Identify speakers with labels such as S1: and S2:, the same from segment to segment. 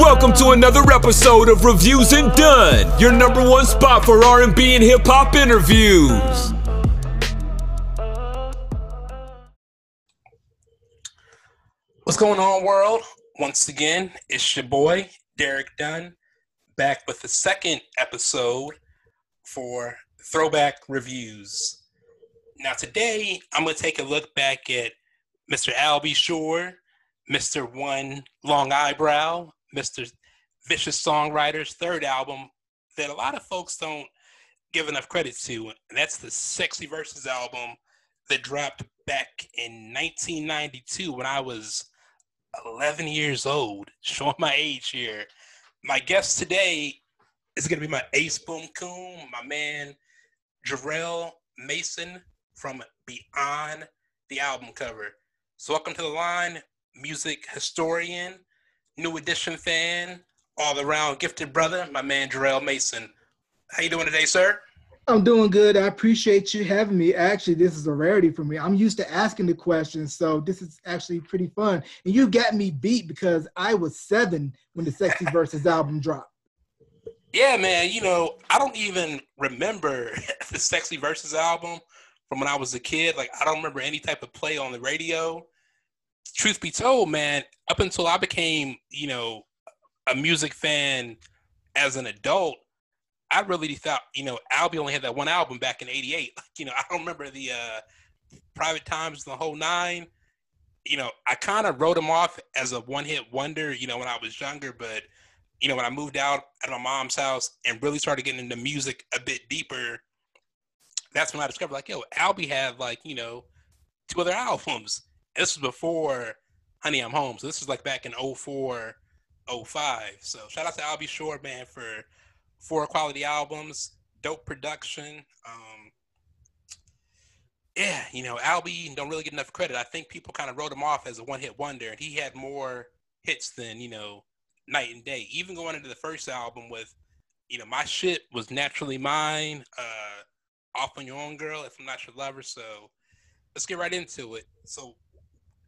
S1: Welcome to another episode of Reviews and Done, your number one spot for R&B and hip hop interviews.
S2: What's going on, world? Once again, it's your boy Derek Dunn back with the second episode for Throwback Reviews. Now, today I'm going to take a look back at Mr. Al B. Sure, Mr. One Long Eyebrow, Mr. Vicious Songwriter's third album that a lot of folks don't give enough credit to, and that's the Sexy Versus album that dropped back in 1992 when I was 11 years old, showing my age here. My guest today is going to be my ace boom coon, my man Jarrell Mason from Beyond the Album Cover. So, welcome to the line, music historian, new edition fan, all around gifted brother, my man Jarrell Mason. How you doing today, sir?
S3: I'm doing good. I appreciate you having me. Actually, this is a rarity for me. I'm used to asking the questions, so this is actually pretty fun. And you got me beat because I was seven when the Sexy Versus album dropped.
S2: Yeah, man. You know, I don't even remember the Sexy Versus album from when I was a kid. Like, I don't remember any type of play on the radio. Truth be told, man, up until I became, you know, a music fan as an adult, I really thought, you know, Albie only had that one album back in '88. Like, you know, I don't remember the uh, Private Times, the whole nine. You know, I kind of wrote him off as a one-hit wonder. You know, when I was younger, but you know, when I moved out at my mom's house and really started getting into music a bit deeper, that's when I discovered, like, yo, Albie had like, you know, two other albums. This was before Honey I'm Home. So this was like back in 04, 05. So shout out to Al B. Sure, man, for four quality albums, dope production. Um, yeah, you know, Albie don't really get enough credit. I think people kind of wrote him off as a one hit wonder, and he had more hits than, you know, night and day. Even going into the first album with, you know, my shit was naturally mine, uh, off on your own girl, if I'm not your lover. So let's get right into it. So,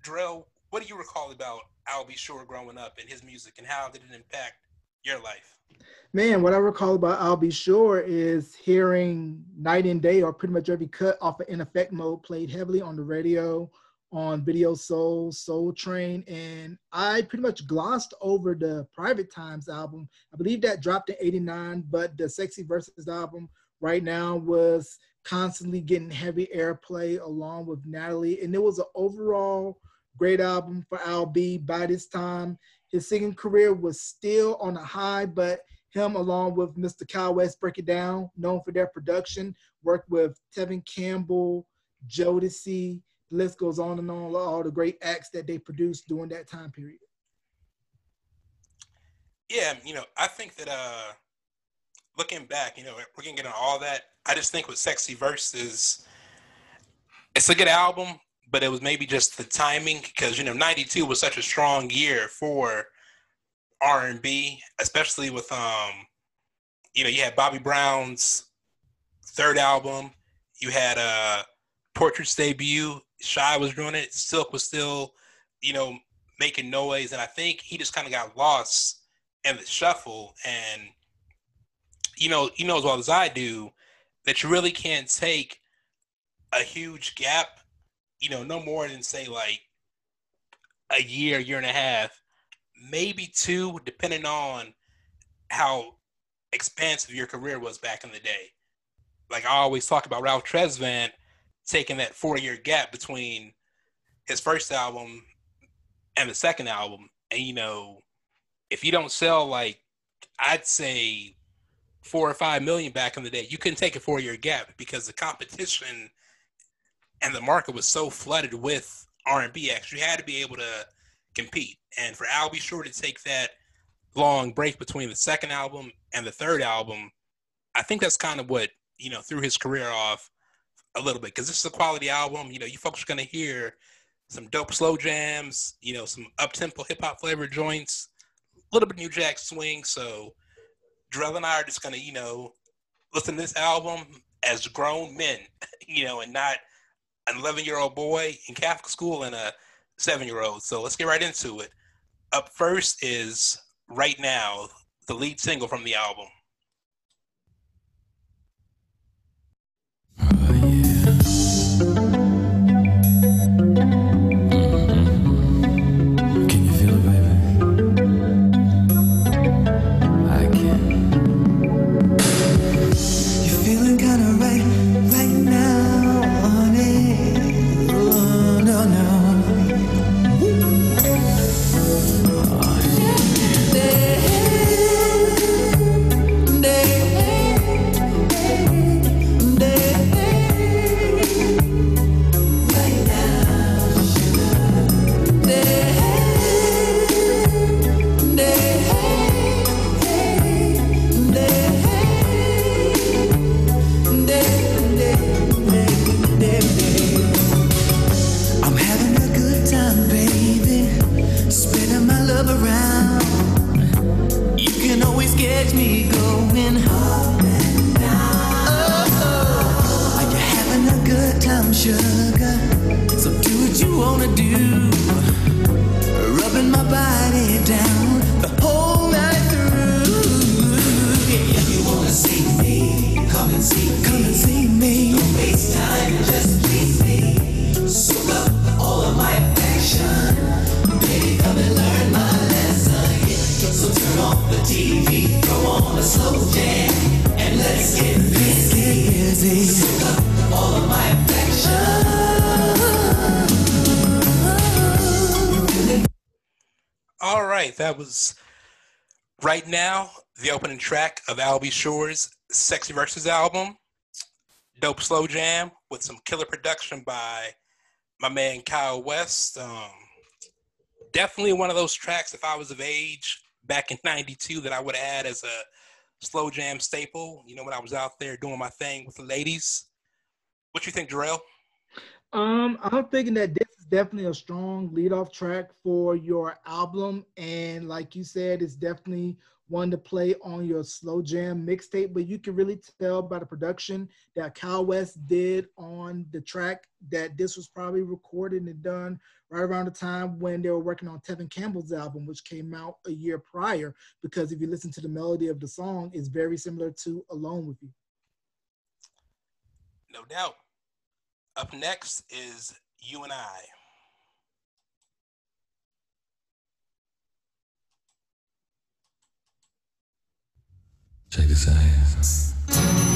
S2: Drill, what do you recall about Al B. Sure growing up and his music, and how did it impact your life?
S3: Man, what I recall about Al B. Sure is hearing night and day, or pretty much every cut off of In Effect Mode, played heavily on the radio, on Video Soul, Soul Train, and I pretty much glossed over the Private Times album. I believe that dropped in '89, but the Sexy Versus album right now was constantly getting heavy airplay along with Natalie, and it was an overall great album for Al B. By this time, his singing career was still on a high, but him along with Mr. Kyle West Break It Down, known for their production, worked with Tevin Campbell, Jodeci, the list goes on and on, all the great acts that they produced during that time period.
S2: Yeah, you know, I think that uh looking back, you know, we're gonna get on all that. I just think with Sexy Versus, it's a good album, but it was maybe just the timing because you know '92 was such a strong year for R&B, especially with um, you know, you had Bobby Brown's third album, you had uh Portrait's debut, Shai was doing it, Silk was still, you know, making noise, and I think he just kind of got lost in the shuffle. And you know, you know as well as I do that you really can't take a huge gap you know, no more than say like a year, year and a half, maybe two, depending on how expansive your career was back in the day. Like I always talk about Ralph Tresvant taking that four year gap between his first album and the second album. And you know, if you don't sell like I'd say four or five million back in the day, you couldn't take a four year gap because the competition and the market was so flooded with R&B acts, you had to be able to compete. And for Al B. Sure to take that long break between the second album and the third album, I think that's kind of what you know threw his career off a little bit because this is a quality album. You know, you folks are gonna hear some dope slow jams, you know, some up tempo hip hop flavored joints, a little bit new jack swing. So Drell and I are just gonna, you know, listen to this album as grown men, you know, and not an 11 year old boy in Catholic school and a seven year old. So let's get right into it. Up first is right now, the lead single from the album. Track of Al Shore's Sexy Versus album, Dope Slow Jam, with some killer production by my man Kyle West. Um, definitely one of those tracks, if I was of age back in 92, that I would add as a slow jam staple, you know, when I was out there doing my thing with the ladies. What you think, Jarrell?
S3: Um, I'm thinking that this is definitely a strong lead-off track for your album, and like you said, it's definitely one to play on your slow jam mixtape. But you can really tell by the production that Kyle West did on the track that this was probably recorded and done right around the time when they were working on Tevin Campbell's album, which came out a year prior. Because if you listen to the melody of the song, it's very similar to "Alone with You."
S2: No doubt. Up next is You and I.
S4: Check this out.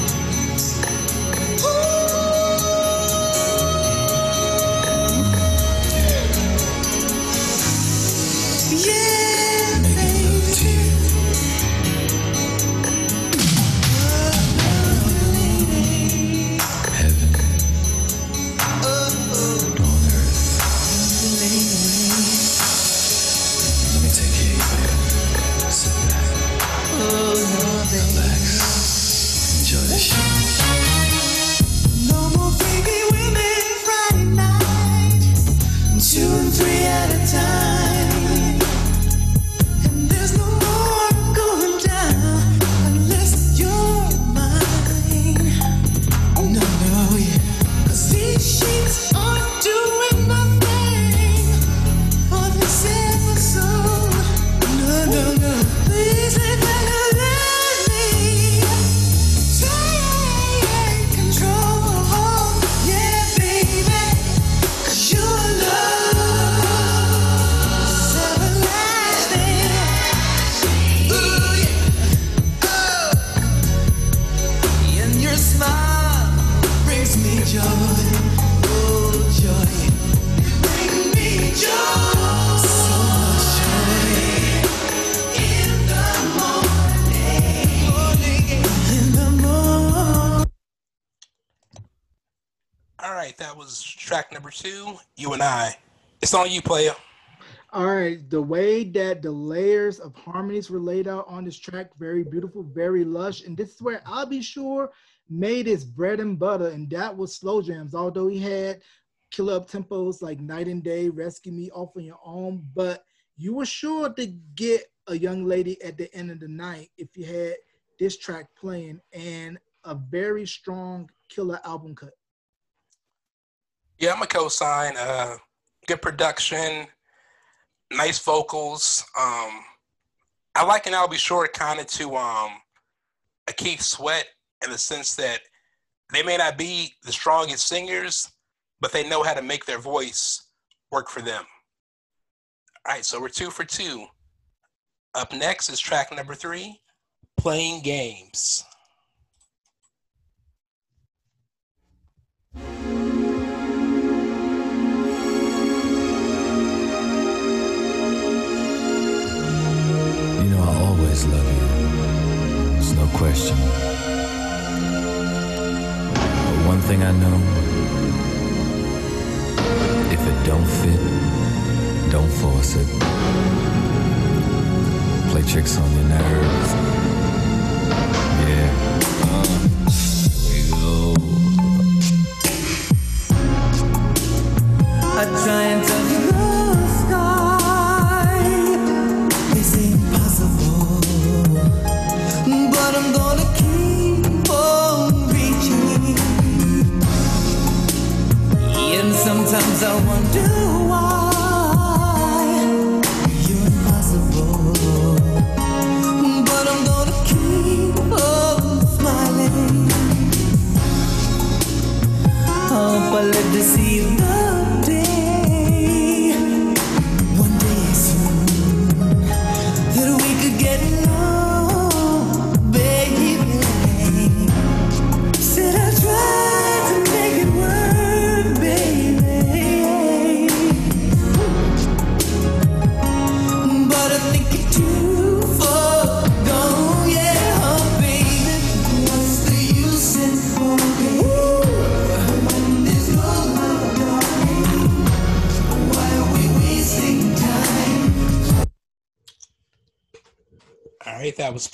S2: Two, you and I. It's on you, player.
S3: All right, the way that the layers of harmonies were laid out on this track, very beautiful, very lush. And this is where Al B. Sure made his bread and butter, and that was slow jams. Although he had killer up tempos like Night and Day, Rescue Me Off on Your Own, but you were sure to get a young lady at the end of the night if you had this track playing and a very strong killer album cut.
S2: Yeah, I'm a co-sign. Uh, good production, nice vocals. Um, I like an Al B. Sure kind of to um a Keith Sweat in the sense that they may not be the strongest singers, but they know how to make their voice work for them. All right, so we're two for two. Up next is track number three, Playing Games.
S4: Always love you. There's no question. But one thing I know, if it don't fit, don't force it. Play tricks on your nerves. Yeah. Uh, here we go.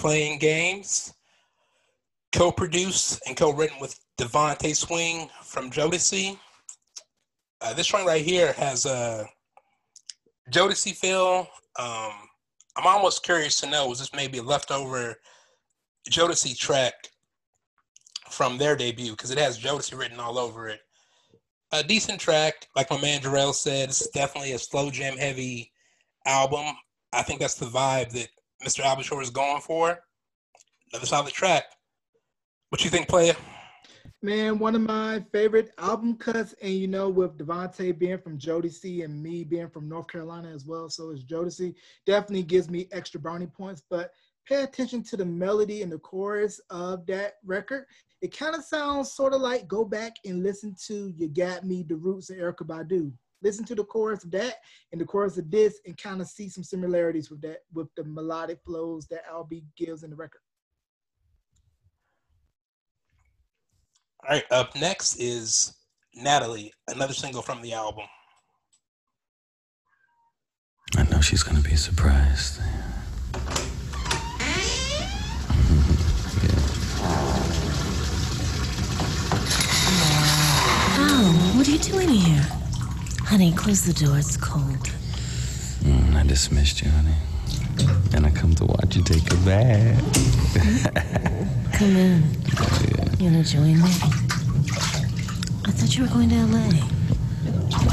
S2: Playing Games, co-produced and co-written with DeVante Swing from Jodeci. Uh, this one right here has a Jodeci feel. Um, I'm almost curious to know was this maybe a leftover Jodeci track from their debut because it has Jodeci written all over it. A decent track, like my man Jarrell said. It's definitely a slow jam heavy album. I think that's the vibe that Mr. Al B. Sure is going for. Another solid track. What you think, player?
S3: Man, one of my favorite album cuts, and you know, with DeVante being from Jodeci and me being from North Carolina as well, so is Jodeci. Definitely gives me extra brownie points. But pay attention to the melody and the chorus of that record. It kind of sounds sort of like go back and listen to "You Got Me," The Roots, and Erykah Badu. Listen to the chorus of that and the chorus of this, and kind of see some similarities with that, with the melodic flows that Albie gives in the record.
S2: All right, up next is Natalie, another single from the album.
S4: I know she's gonna be surprised.
S5: Oh, what are you doing here? Honey, close the door. It's cold.
S4: Mm, I dismissed you, honey. And I come to watch you take a bath.
S5: Come in. You gonna join me? I thought you were going to LA.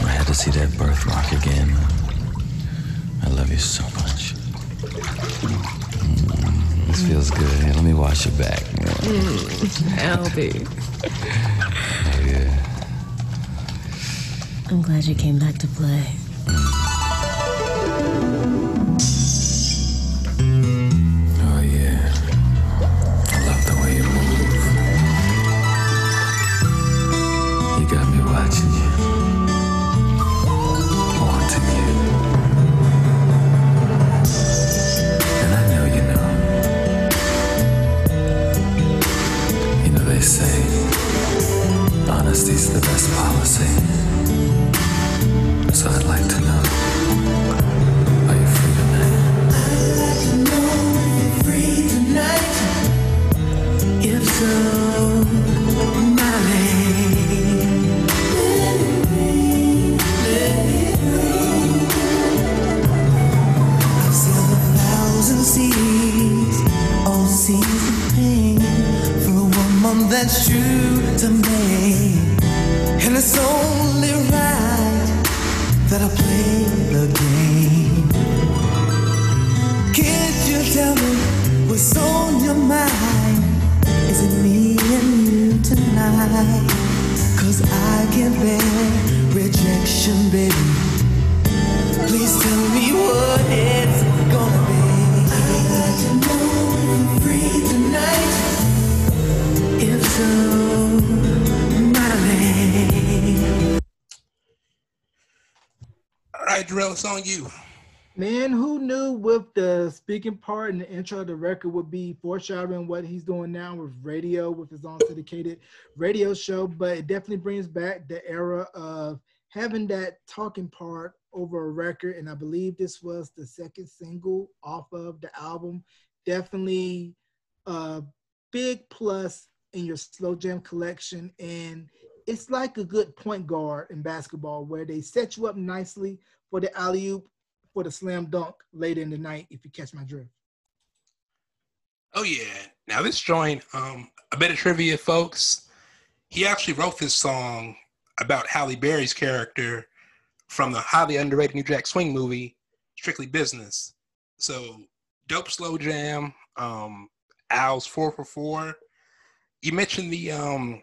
S4: I had to see that birthmark again. I love you so much. Mm, this feels good. Here, let me wash your back.
S5: Albie.
S4: Oh,
S5: I'm glad you came back to play.
S3: Speaking part in the intro of the record would be foreshadowing what he's doing now with radio, with his own syndicated radio show. But it definitely brings back the era of having that talking part over a record. And I believe this was the second single off of the album. Definitely a big plus in your slow jam collection. And it's like a good point guard in basketball where they set you up nicely for the alley oop for the slam dunk later in the night, if you catch my drift.
S2: Oh yeah. Now this joint, um, a bit of trivia, folks. He actually wrote this song about Halle Berry's character from the highly underrated New Jack Swing movie, Strictly Business. So dope slow jam, um, Al's four for four. You mentioned the um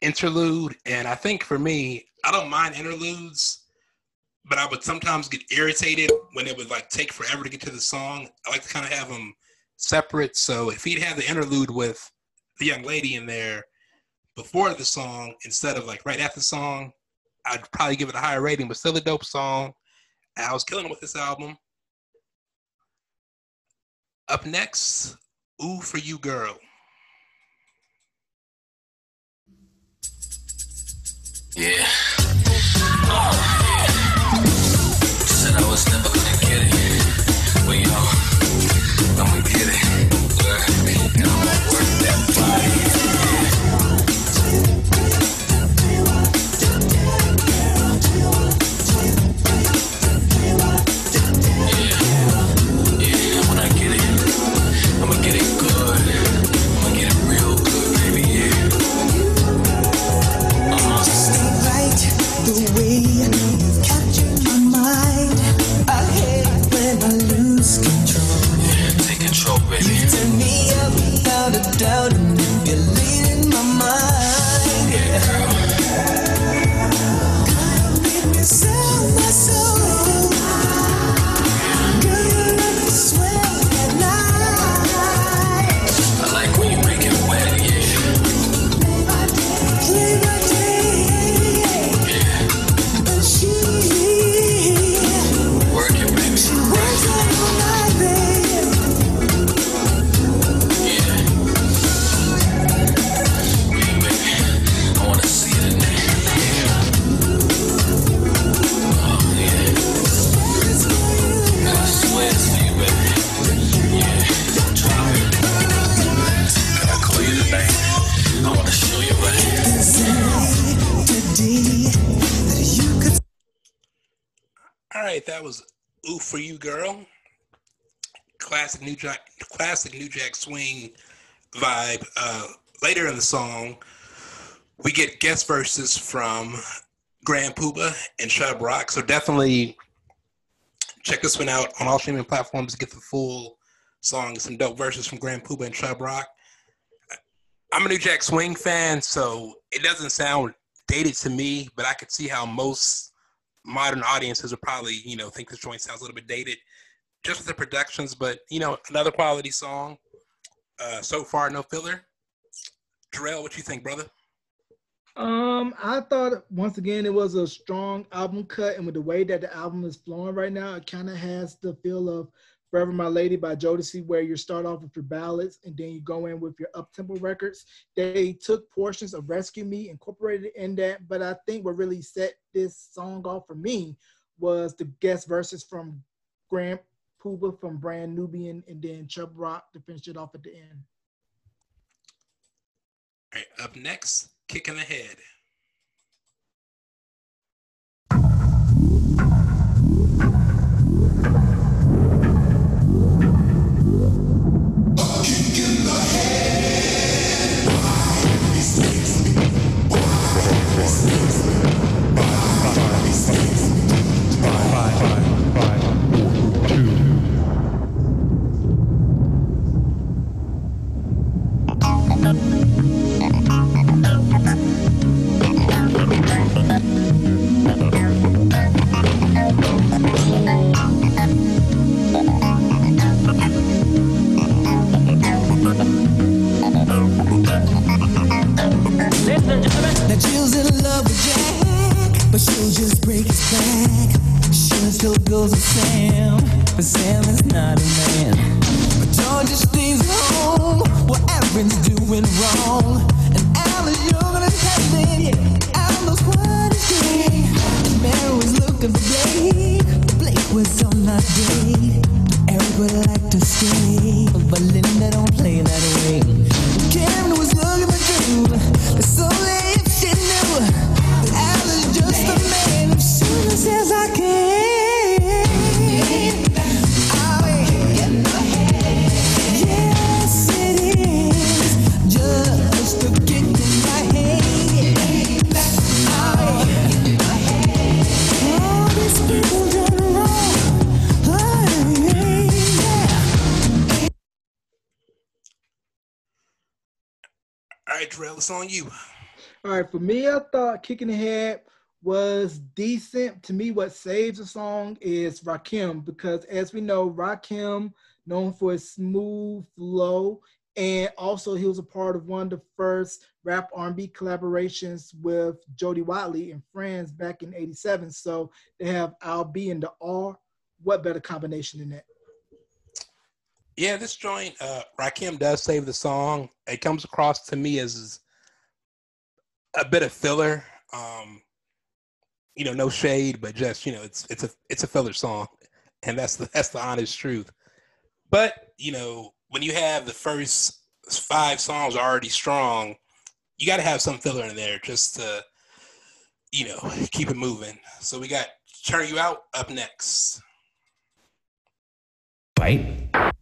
S2: interlude, and I think for me, I don't mind interludes but I would sometimes get irritated when it would like take forever to get to the song. I like to kind of have them separate. So if he'd have the interlude with the young lady in there before the song instead of like right after the song, I'd probably give it a higher rating. But still a dope song. I was killing it with this album. Up next, "Ooh for You, Girl."
S4: Yeah. Oh, I was never gonna get it. Well, yo, I'ma get it.
S2: New Jack, classic New Jack Swing vibe. Uh, later in the song, we get guest verses from Grand Puba and Chubb Rock. So definitely check this one out on all streaming platforms to get the full song. Some dope verses from Grand Puba and Chubb Rock. I'm a New Jack Swing fan, so it doesn't sound dated to me, but I could see how most modern audiences would probably, you know, think this joint sounds a little bit dated just the productions, but you know, another quality song. Uh, so far, no filler. Jarrell, what you think, brother?
S3: Um, I thought once again it was a strong album cut, and with the way that the album is flowing right now, it kind of has the feel of "Forever My Lady" by Jodeci, where you start off with your ballads and then you go in with your up-tempo records. They took portions of "Rescue Me," incorporated in that, but I think what really set this song off for me was the guest verses from Grand Puba, from Brand Nubian, and then Chubb Rock to finish it off at the end.
S2: All right, up next, Kicking the
S4: but Linda don't play that
S2: Right, on you.
S3: All right, for me, I thought Kicking the Head was decent. To me, what saves the song is Rakim because, as we know, Rakim known for his smooth flow, and also he was a part of one of the first rap R&B collaborations with Jody Watley and Friends back in '87. So they have Al B and the R. What better combination than that?
S2: Yeah, this joint, uh, Rakim does save the song. It comes across to me as a bit of filler. Um, you know, no shade, but just you know, it's it's a it's a filler song, and that's the that's the honest truth. But you know, when you have the first five songs already strong, you got to have some filler in there just to you know keep it moving. So we got "Turn You Out" up next.
S6: Bite.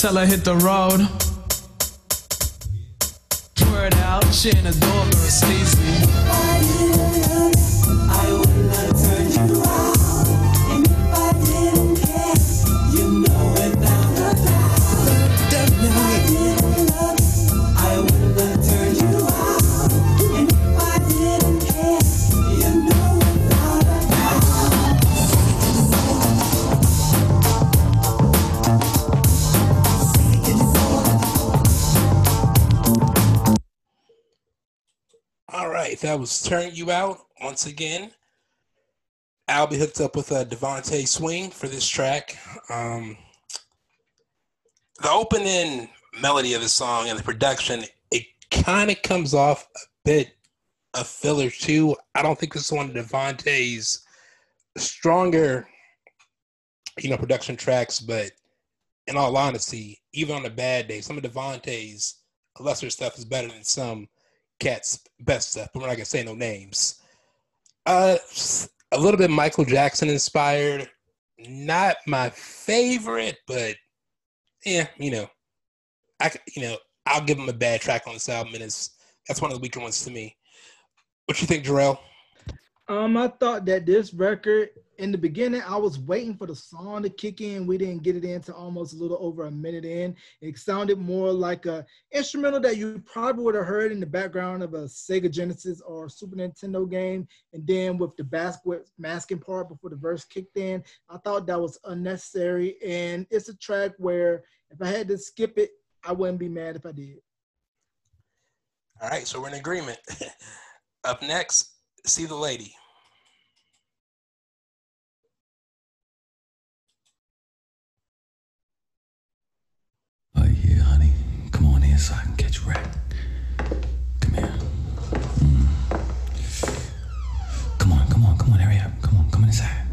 S7: Tell her hit the road.
S2: Was Turn You Out once again. I'll be hooked up with a DeVante Swing for this track. Um, the opening melody of the song and the production, it kind of comes off a bit of filler too. I don't think this is one of DeVante's stronger, you know, production tracks, but in all honesty, even on a bad day, some of DeVante's lesser stuff is better than some Cat's best stuff, but we're not gonna say no names. Uh, a little bit Michael Jackson inspired. Not my favorite, but yeah, you know, I you know I'll give him a bad track on this album, and it's that's one of the weaker ones to me. What you think, Jarrell?
S3: Um, I thought that this record in the beginning, I was waiting for the song to kick in. We didn't get it into almost a little over a minute in. It sounded more like a instrumental that you probably would have heard in the background of a Sega Genesis or Super Nintendo game. And then with the basket masking part before the verse kicked in, I thought that was unnecessary. And it's a track where if I had to skip it, I wouldn't be mad if I did.
S2: All right, so we're in agreement. Up next, see the lady.
S6: So I can catch right. Come here. Mm. Come on, come on, come on, hurry up. Come on, come inside.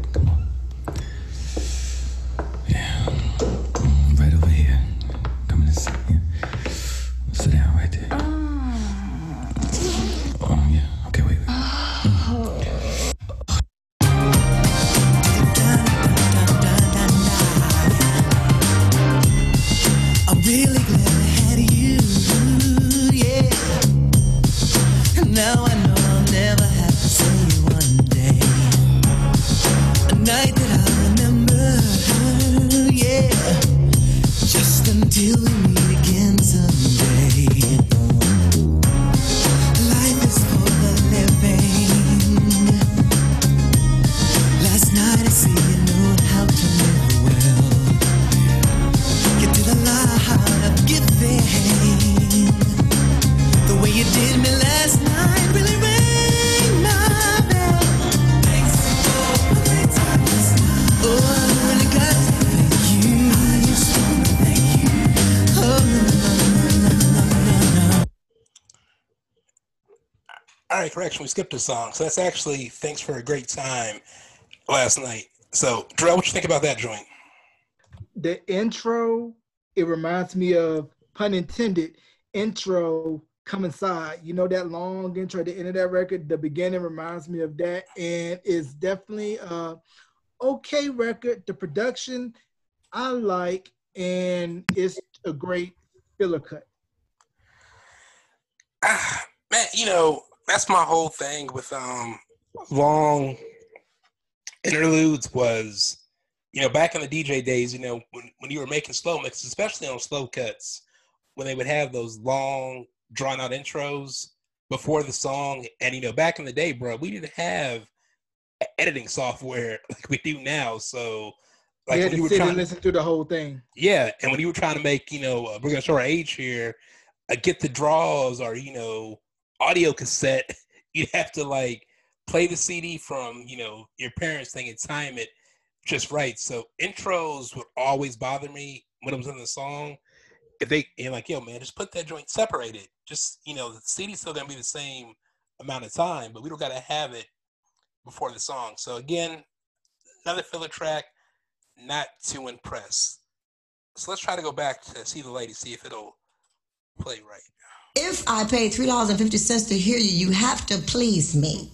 S8: We
S2: skipped a song, so that's actually "Thanks for a Great Time" last night. So, Darrell, what you think about that joint?
S3: the intro it reminds me of pun intended intro come inside you know that long intro at the end of that record the beginning reminds me of that and it's definitely a okay record the production i like and it's a great filler cut
S2: Ah, man, you know that's my whole thing with um long interludes was, you know, back in the DJ days, you know, when when you were making slow mixes, especially on slow cuts, when they would have those long drawn out intros before the song, and you know, back in the day, bro, we didn't have editing software like we do now, so. Like
S3: you had
S2: when you were
S3: sit
S2: trying
S3: and listen through the whole thing
S2: yeah, and when you were trying to make, you know, uh, we're gonna show our age here, uh, get the draws or you know, audio cassette, you'd have to like play the CD from you know your parents' thing and time it just right. So intros would always bother me when it was in the song. If they and like, yo, man, just put that joint separated. Just you know, the CD's still gonna be the same amount of time, but we don't gotta have it before the song. So again, another filler track, not too impressed. So let's try to go back to see the lady, see if it'll play right.
S4: If I pay three dollars and fifty cents to hear you, you have to please me.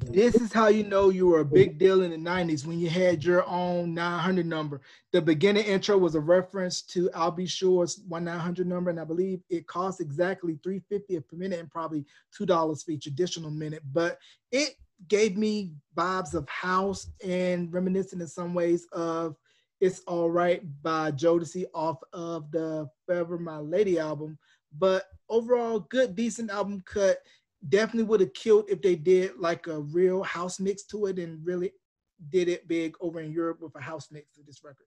S3: This is how you know you were a big deal in the 90s when you had your own 900 number. The beginning intro was a reference to Al B. Sure's 1 900 number, and I believe it cost exactly 350 per minute and probably $2 for each additional minute. But it gave me vibes of house and reminiscent in some ways of It's All Right by Jodeci off of the Forever My Lady album. But overall, good, decent album cut definitely would have killed if they did like a real house mix to it and really did it big over in Europe with a house mix to this record.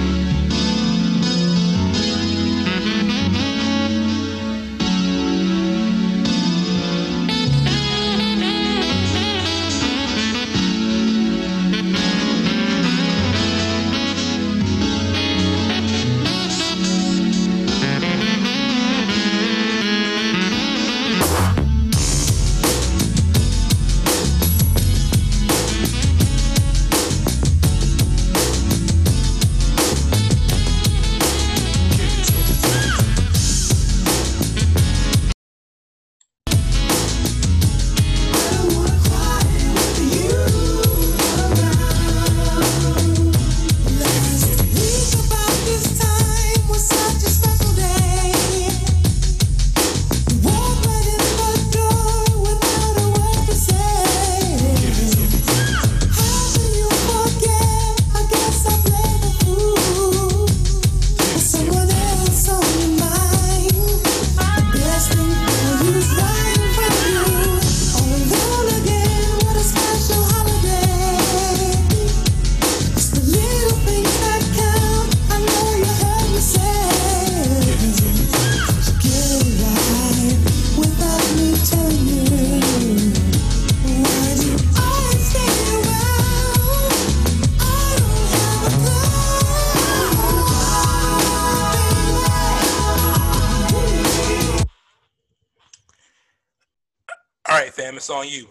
S2: Fam, it's on you.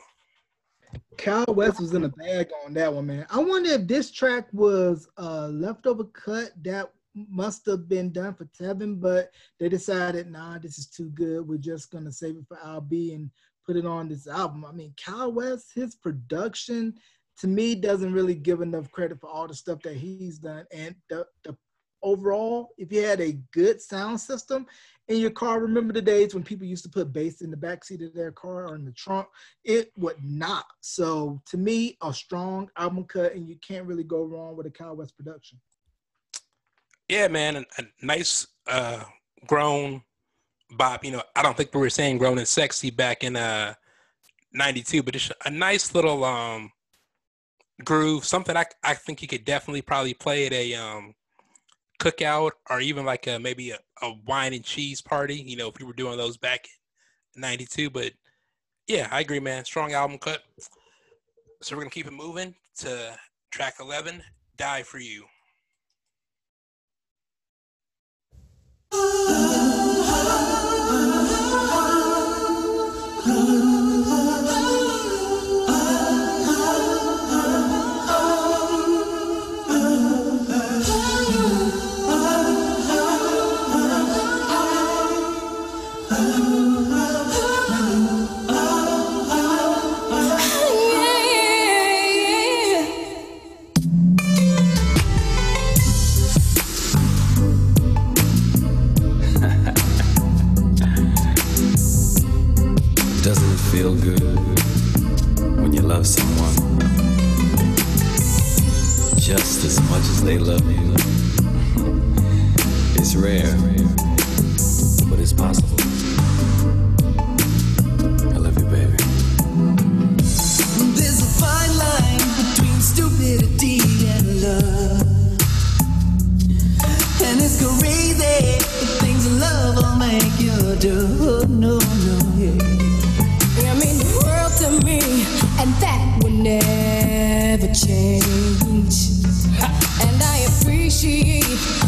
S3: Kyle West was in the bag on that one, man. I wonder if this track was a leftover cut that must have been done for Tevin, but they decided, nah, this is too good. We're just gonna save it for Al B and put it on this album. I mean, Kyle West, his production to me doesn't really give enough credit for all the stuff that he's done. And the, the overall, if you had a good sound system in your car, remember the days when people used to put bass in the backseat of their car or in the trunk? It would not. So to me, a strong album cut, and you can't really go wrong with a Kyle West production.
S2: Yeah, man, a, a nice uh grown bop. You know, I don't think we were saying grown and sexy back in uh 92, but it's a nice little um groove, something I I think you could definitely probably play at a um cookout or even like a maybe a, a wine and cheese party, you know, if you were doing those back in 92. But yeah, I agree, man. Strong album cut. So we're gonna keep it moving to track 11, Die for You.
S6: Feel good when you love someone just as much as they love you? It's rare, but it's possible. I love you, baby.
S9: There's a fine line between stupidity and love. And it's crazy the things love will make you do. Oh, no, no, yeah.
S10: Never change. And I appreciate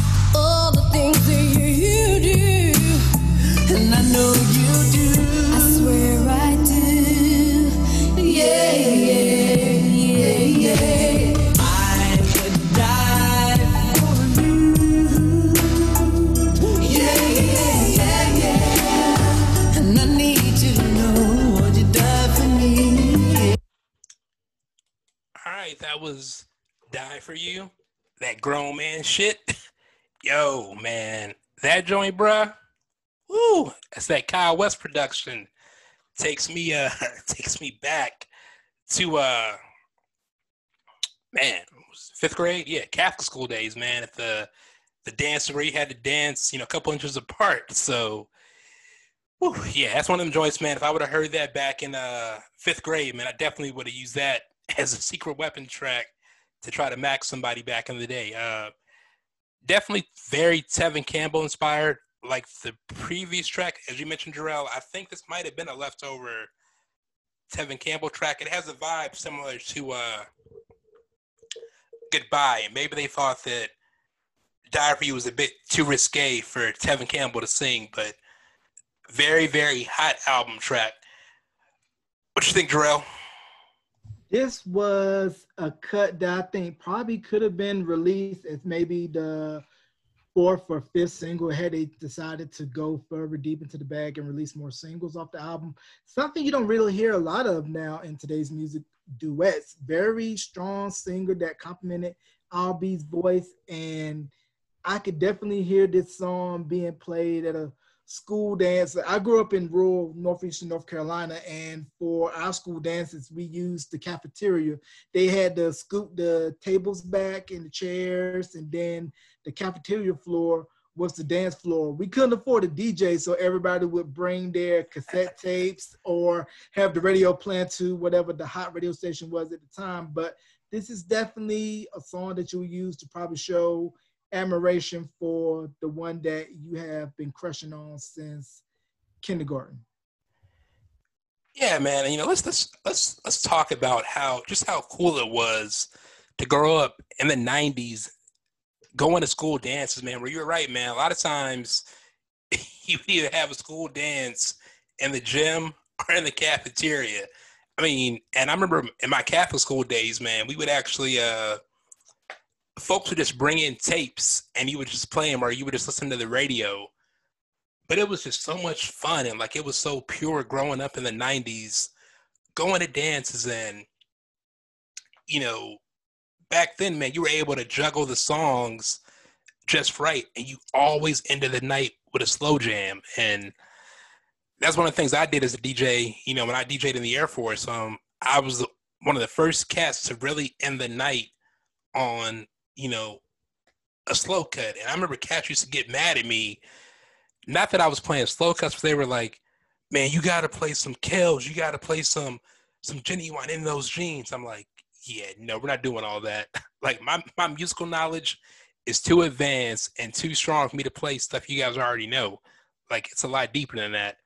S2: was Die for You. That grown man shit. Yo, man, that joint, bruh. Woo, that's that Kyle West production. Takes me uh takes me back to uh man, fifth grade? Yeah, Catholic school days, man. At the the dance where you had to dance, you know, a couple inches apart. So whew, yeah, that's one of them joints, man. If I would have heard that back in uh fifth grade, man, I definitely would have used that as a secret weapon track to try to max somebody back in the day. Uh, definitely very Tevin Campbell inspired. Like the previous track, as you mentioned, Jarrell, I think this might have been a leftover Tevin Campbell track. It has a vibe similar to uh, Goodbye. And maybe they thought that Diary was a bit too risque for Tevin Campbell to sing, but very, very hot album track. What you think, Jarrell?
S3: This was a cut that I think probably could have been released as maybe the fourth or fifth single had they decided to go further deep into the bag and release more singles off the album. Something you don't really hear a lot of now in today's music duets. Very strong singer that complemented Al B.'s voice. And I could definitely hear this song being played at a school dance. I grew up in rural northeastern North Carolina, and for our school dances, we used the cafeteria. They had to scoop the tables back and the chairs, and then the cafeteria floor was the dance floor. We couldn't afford a DJ, so everybody would bring their cassette tapes or have the radio playing to whatever the hot radio station was at the time. But this is definitely a song that you'll use to probably show admiration for the one that you have been crushing on since kindergarten.
S2: Yeah, man. You know, let's let's let's let's talk about how just how cool it was to grow up in the '90s, going to school dances, man. Where you're right, man. A lot of times, you either have a school dance in the gym or in the cafeteria. I mean, and I remember in my Catholic school days, man, we would actually uh folks would just bring in tapes and you would just play them or you would just listen to the radio. But it was just so much fun and like it was so pure growing up in the 90s, going to dances and, you know, back then, man, you were able to juggle the songs just right and you always ended the night with a slow jam. And that's one of the things I did as a DJ, you know, when I DJed in the Air Force, um, I was one of the first cats to really end the night on you know, a slow cut. And I remember cats used to get mad at me. Not that I was playing slow cuts, but they were like, man, you gotta play some Kells, you gotta play some some Ginuwine in those jeans. I'm like, yeah, no, we're not doing all that. like my my musical knowledge is too advanced and too strong for me to play stuff you guys already know. Like it's a lot deeper than that.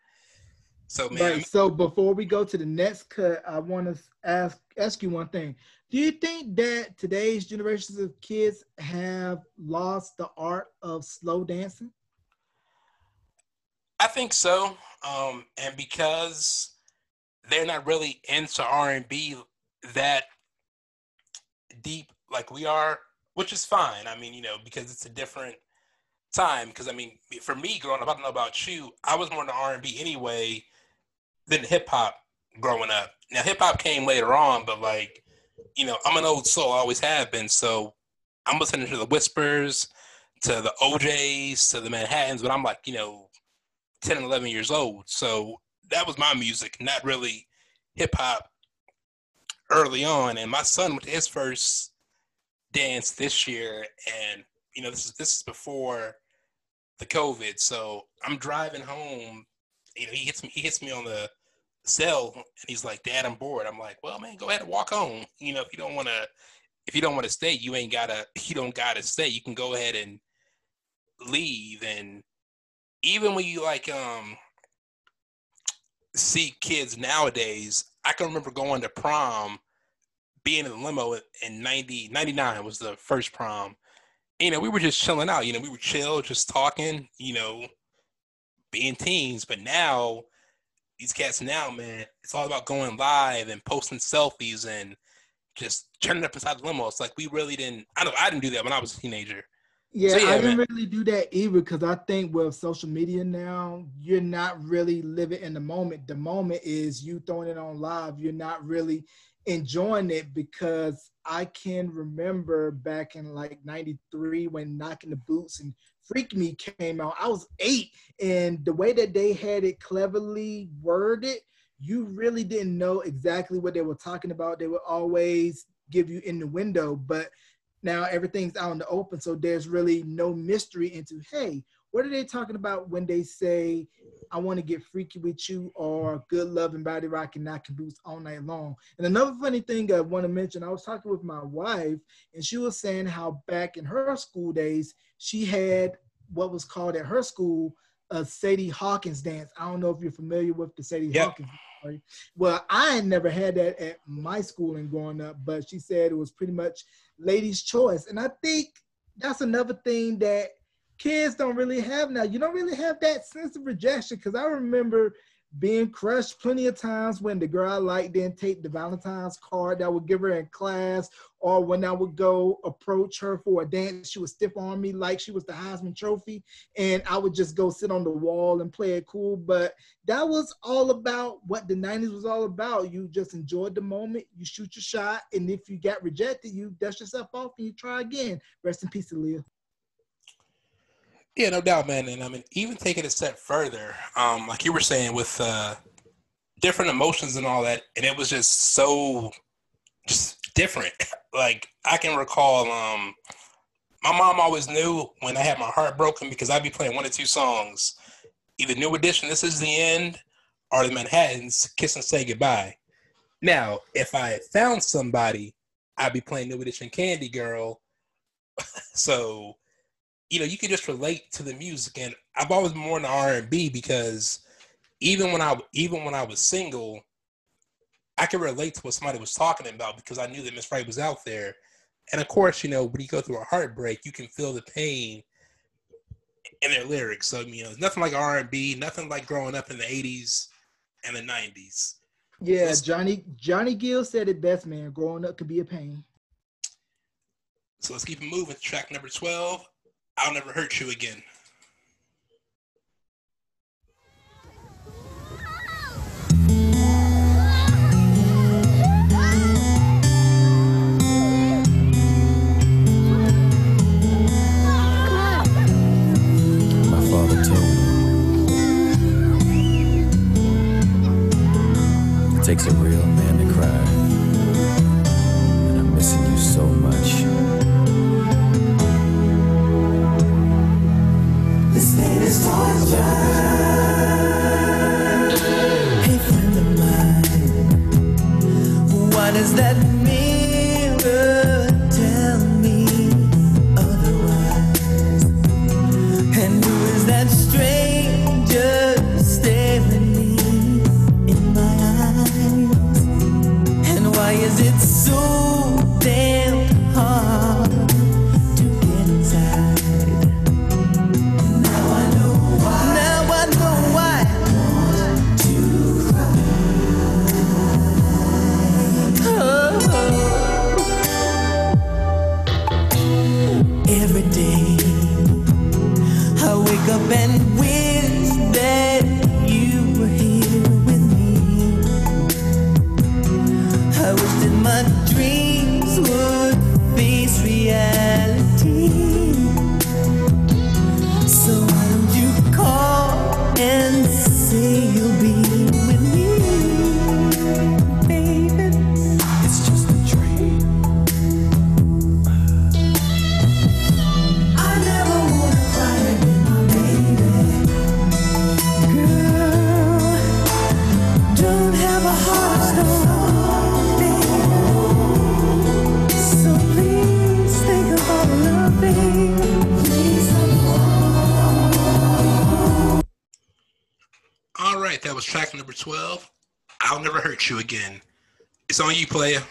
S2: So man,
S3: Right. So before we go to the next cut, I want to ask ask you one thing. Do you think that today's generations of kids have lost the art of slow dancing?
S2: I think so. Um, and because they're not really into R and B that deep like we are, which is fine. I mean, you know, because it's a different time. Because I mean, for me growing up, I don't know about you. I was more into R and B anyway than hip hop growing up. Now hip hop came later on, but like, you know, I'm an old soul, I always have been. So I'm listening to the Whispers, to the O'Jays, to the Manhattans, but I'm like, you know, 10 and 11 years old. So that was my music, not really hip hop early on. And my son went to his first dance this year, and you know, this is this is before the COVID. So I'm driving home. You know, he hits me. He hits me on the cell, and he's like, "Dad, I'm bored." I'm like, "Well, man, go ahead and walk home. You know, if you don't want to, if you don't want to stay, you ain't gotta. You don't gotta stay. You can go ahead and leave." And even when you like um see kids nowadays, I can remember going to prom, being in the limo in 90, 99 was the first prom. You know, we were just chilling out. You know, we were chill, just talking. You know, being teens. But now, these cats now, man, it's all about going live and posting selfies and just turning up inside the limo. It's like we really didn't. I don't. I didn't do that when I was a teenager.
S3: Yeah,
S2: So, yeah,
S3: I didn't
S2: man.
S3: really do that either because I think with social media now, you're not really living in the moment. The moment is you throwing it on live. You're not really enjoying it because I can remember back in like 93 when Knocking the Boots and Freak Me came out. I was eight, and the way that they had it cleverly worded, you really didn't know exactly what they were talking about. They would always give you in the window, but now everything's out in the open so there's really no mystery into hey what are they talking about when they say I want to get freaky with you or good love and body rock and knocking boots all night long. And another funny thing I want to mention, I was talking with my wife and she was saying how back in her school days, she had what was called at her school a Sadie Hawkins dance. I don't know if you're familiar with the Sadie
S2: Yep.
S3: Hawkins. Right? Well, I had never had that at my schooling growing up, but she said it was pretty much ladies' choice. And I think that's another thing that kids don't really have now. You don't really have that sense of rejection because I remember being crushed plenty of times when the girl I liked didn't take the Valentine's card that I would give her in class, or when I would go approach her for a dance, she would stiff on me like she was the Heisman Trophy, and I would just go sit on the wall and play it cool. But that was all about what the 90s was all about. You just enjoyed the moment, you shoot your shot, and if you got rejected, you dust yourself off and you try again. Rest in peace, Aaliyah.
S2: Yeah, no doubt, man. And I mean, even taking it a step further, um, like you were saying, with uh, different emotions and all that, and it was just so just different. like I can recall, um, my mom always knew when I had my heart broken because I'd be playing one or two songs, either New Edition, This Is the End, or the Manhattans, Kiss and Say Goodbye. Now, if I found somebody, I'd be playing New Edition, Candy Girl. so you know, you can just relate to the music, and I've always been more into R and B because even when I even when I was single, I could relate to what somebody was talking about because I knew that Miss Wright was out there, and of course, you know, when you go through a heartbreak, you can feel the pain in their lyrics. So you know, nothing like R and B, nothing like growing up in the '80s and the '90s.
S3: Yeah, Johnny Johnny Gill said it best, man. Growing up could be a pain.
S2: So let's keep it moving. Track number twelve. I'll never hurt you again. I'll never hurt you again. It's on you, player.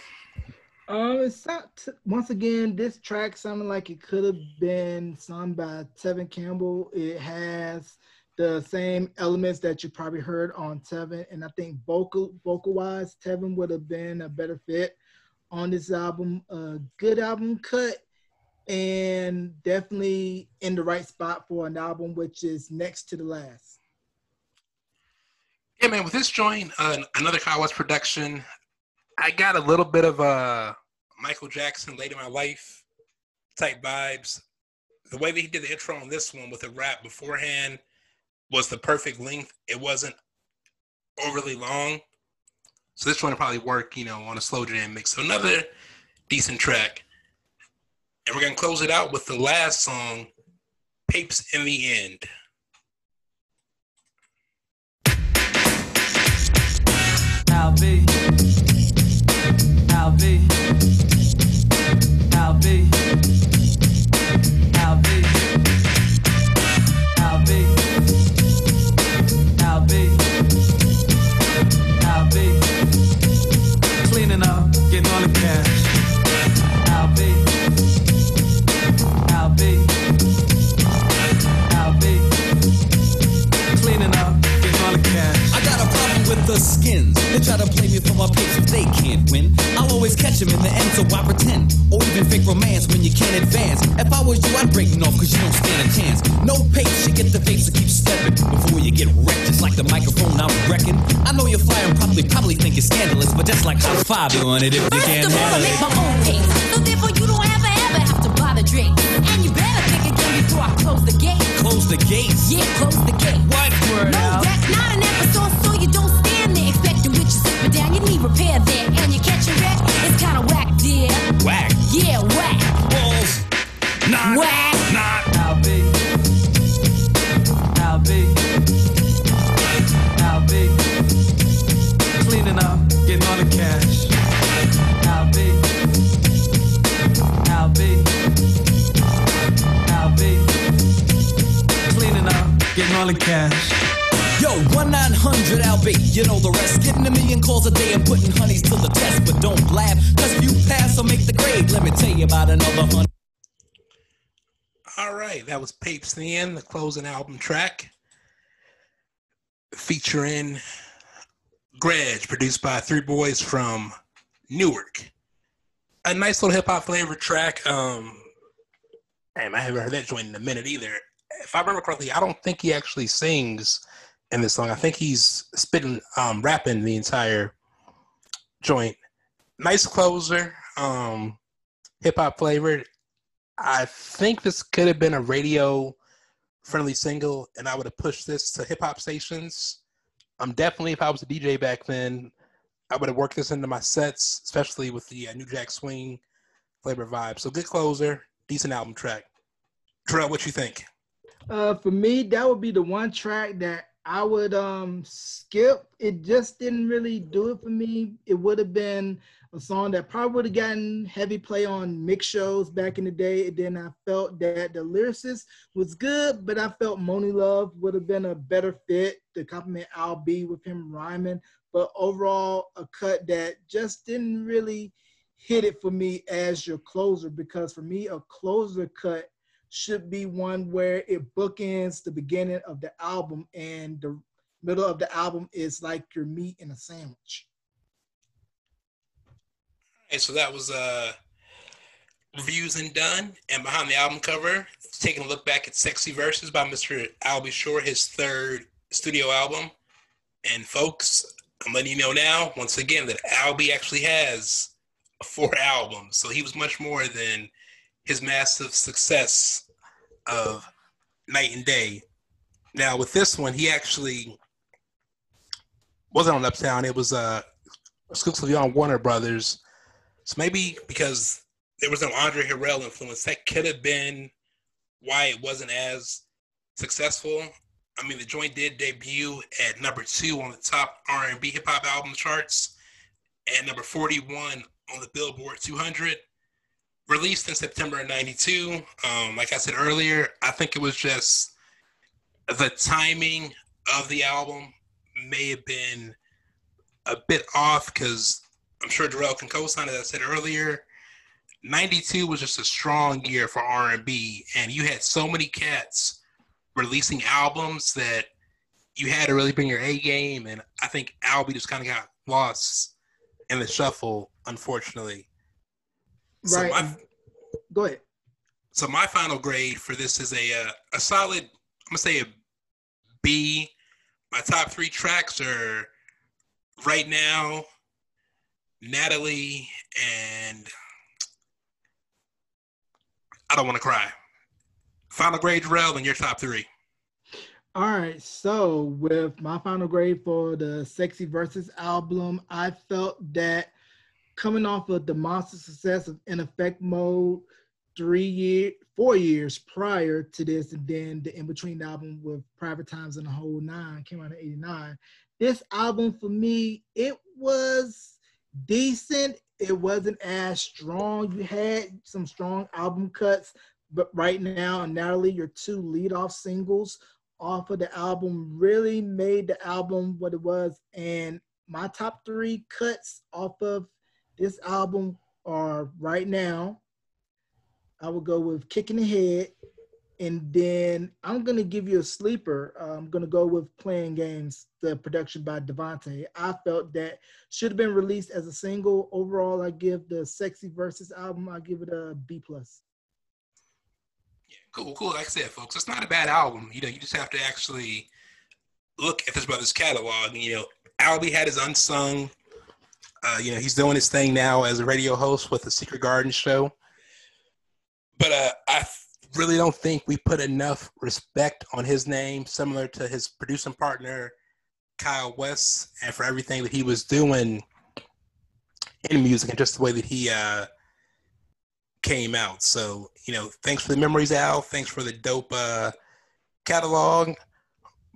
S3: Um, it's not once again. This track sounded like it could have been sung by Tevin Campbell. It has the same elements that you probably heard on Tevin, and I think vocal vocal wise, Tevin would have been a better fit on this album. A good album cut, and definitely in the right spot for an album which is next to the last.
S2: Yeah, man. With this joint, uh, another Kyle West production, I got a little bit of uh, Michael Jackson late in my life type vibes. The way that he did the intro on this one with the rap beforehand was the perfect length. It wasn't overly long. So this one would probably work, you know, on a slow jam mix. So another decent track. And we're gonna close it out with the last song Papes in the End.
S7: Al B. Al B. the
S11: skins. They try to play me for my picks if they can't win. I'll always catch them in the end, so I pretend. Or even fake romance when you can't advance. If I was you, I'd break it off cause you don't stand a chance. No pace, you get the face to keep stepping. Before you get wrecked, just like the microphone I'm wrecking. I know you're flying, probably, probably think it's scandalous, but that's like high five doing it if you can't
S10: First of all, I
S11: handle
S10: make
S11: it.
S10: my own pace, so therefore you don't ever ever have to bother drink. And you better think again before I close the gate.
S11: Close the gate?
S10: Yeah, close the gate.
S7: What word
S10: No,
S7: out?
S10: that's not an episode, so you don't stand there expecting zipper down. You need repair there, and you catch a wreck. It's kinda whack, dear.
S11: Whack.
S10: Yeah, whack.
S11: Balls. Not.
S10: Whack.
S11: Not.
S7: Al B. Al B. Al B. Cleaning up, getting all the cash. Al B. Al B. Al B. Cleaning up, getting all the cash.
S11: Yo, 1 900 LB, you know the rest. Getting a million calls a day and putting honeys to the test. But don't blab, cause if you pass or make the grade, let me tell you about another hundred.
S2: All right, that was Papes in the End, the closing album track. Featuring Grudge, produced by three boys from Newark. A nice little hip hop flavor track. Um, damn, I haven't heard that joint in a minute either. If I remember correctly, I don't think he actually sings in this song. I think he's spitting, um, rapping the entire joint. Nice closer, um, hip hop flavored. I think this could have been a radio friendly single, and I would have pushed this to hip hop stations. Um, definitely, if I was a DJ back then, I would have worked this into my sets, especially with the uh, New Jack Swing flavor vibe. So, good closer, decent album track. Terrell, what you think?
S3: Uh, for me, that would be the one track that I would um skip. It just didn't really do it for me. It would have been a song that probably would have gotten heavy play on mix shows back in the day. And then I felt that the lyricist was good, but I felt Monie Love would have been a better fit to complement Al B with him rhyming. But overall, a cut that just didn't really hit it for me as your closer because for me, a closer cut should be one where it bookends the beginning of the album and the middle of the album is like your meat in a sandwich.
S2: Okay, so that was uh reviews and done. And behind the album cover, taking a look back at Sexy Versus by Mr. Al B. Sure, his third studio album. And folks, I'm letting you know now, once again, that Albie actually has four albums. So he was much more than his massive success of Night and Day. Now with this one, he actually wasn't on Uptown. It was uh exclusively on Warner Brothers. So maybe because there was no Andre Harrell influence, that could have been why it wasn't as successful. I mean, the joint did debut at number two on the top R&B hip hop album charts, and number 41 on the Billboard 200. Released in September of '92. Um, like I said earlier, I think it was just the timing of the album may have been a bit off because I'm sure Darrell can co-sign. As I said earlier, '92 was just a strong year for R&B, and you had so many cats releasing albums that you had to really bring your A game. And I think Al B. just kind of got lost in the shuffle, unfortunately. So
S3: Right.
S2: my-
S3: Go ahead.
S2: so my final grade for this is a uh, a solid. I'm gonna say a B. My top three tracks are right now, Natalie, and I don't want to cry. Final grade, Jarrell, and your top three.
S3: All right, so with my final grade for the Sexy Versus album, I felt that coming off of the monster success of In Effect Mode, three year, four years prior to this, and then the in between album with Private Times and the Whole Nine came out in '89. This album for me, it was decent. It wasn't as strong. You had some strong album cuts, but right now, Natalie, your two lead-off singles off of the album really made the album what it was. And my top three cuts off of this album are right now. I will go with Kicking the Head. And then I'm to give you a sleeper. I'm to go with Playing Games, the production by DeVante. I felt that should have been released as a single. Overall, I give the Sexy Versus album, I give it a B. plus.
S2: Yeah, Cool, cool. Like I said, folks, it's not a bad album. You know, you just have to actually look at this brother's catalog. You know, Al B. had his unsung. Uh, you know, he's doing his thing now as a radio host with the Secret Garden show. But uh, I really don't think we put enough respect on his name, similar to his producing partner Kyle West, and for everything that he was doing in music and just the way that he uh, came out. So, you know, thanks for the memories, Al. Thanks for the dope uh, catalog.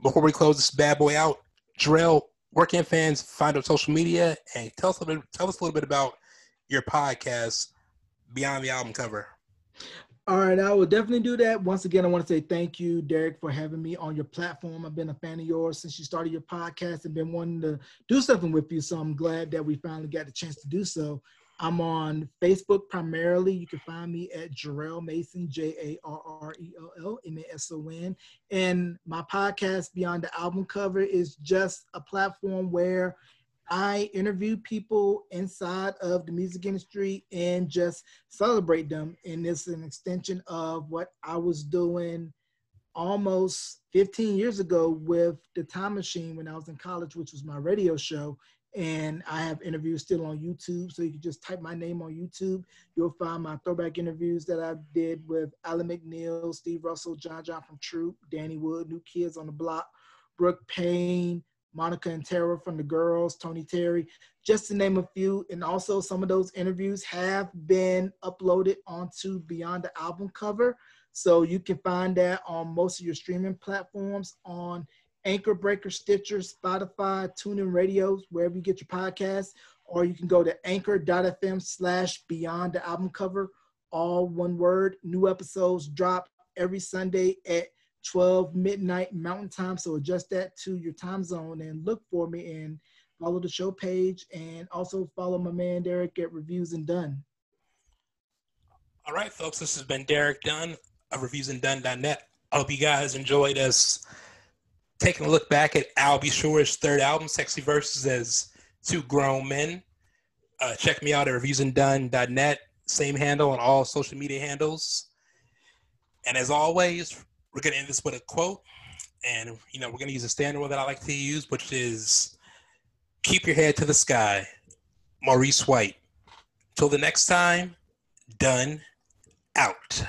S2: Before we close this bad boy out, Jarrell, where can fans find our social media and tell us a little bit, tell us a little bit about your podcast, Beyond the Album Cover.
S3: All right, I will definitely do that. Once again, I want to say thank you, Derek, for having me on your platform. I've been a fan of yours since you started your podcast and been wanting to do something with you. So I'm glad that we finally got the chance to do so. I'm on Facebook primarily. You can find me at Jarrell Mason, J A R R E L L M A S O N. And my podcast, Beyond the Album Cover, is just a platform where I interview people inside of the music industry and just celebrate them. And it's an extension of what I was doing almost 15 years ago with the Time Machine when I was in college, which was my radio show. And I have interviews still on YouTube. So you can just type my name on YouTube. You'll find my throwback interviews that I did with Alan McNeil, Steve Russell, John John from Troop, Danny Wood, New Kids on the Block, Brooke Payne, Monica and Tara from the girls, Tony Terry, just to name a few. And also, some of those interviews have been uploaded onto Beyond the Album Cover. So you can find that on most of your streaming platforms on Anchor Breaker, Stitcher, Spotify, TuneIn Radios, wherever you get your podcasts. Or you can go to anchor.fm slash Beyond the Album Cover, all one word. New episodes drop every Sunday at 12 midnight mountain time so adjust that to your time zone and look for me and follow the show page and also follow my man derek at reviews and done
S2: all right folks this has been derek dunn of reviewsanddone.net i hope you guys enjoyed us taking a look back at Al B. Sure's third album Sexy Versus as two grown men uh, check me out at reviewsanddone.net same handle on all social media handles and as always we're going to end this with a quote. And, you know, we're going to use a standard one that I like to use, which is keep your head to the sky. Maurice White. Till the next time, done out.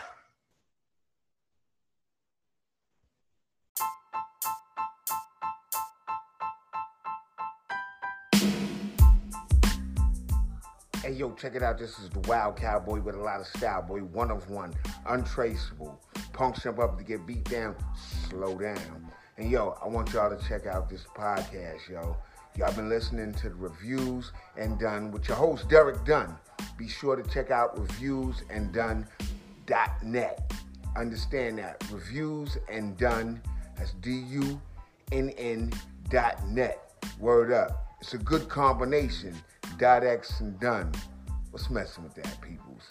S12: Hey yo, check it out. This is the Wild Cowboy with a lot of style, boy. One of one, untraceable. Punks jump up to get beat down. Slow down. And yo, I want y'all to check out this podcast, yo. Y'all been listening to the reviews and done with your host Derek Dunn. Be sure to check out reviews and reviewsanddone.net. Understand that reviews and done. That's D-U-N-N dot net. Word up. It's a good combination. Dot X and done. What's messing with that, peoples?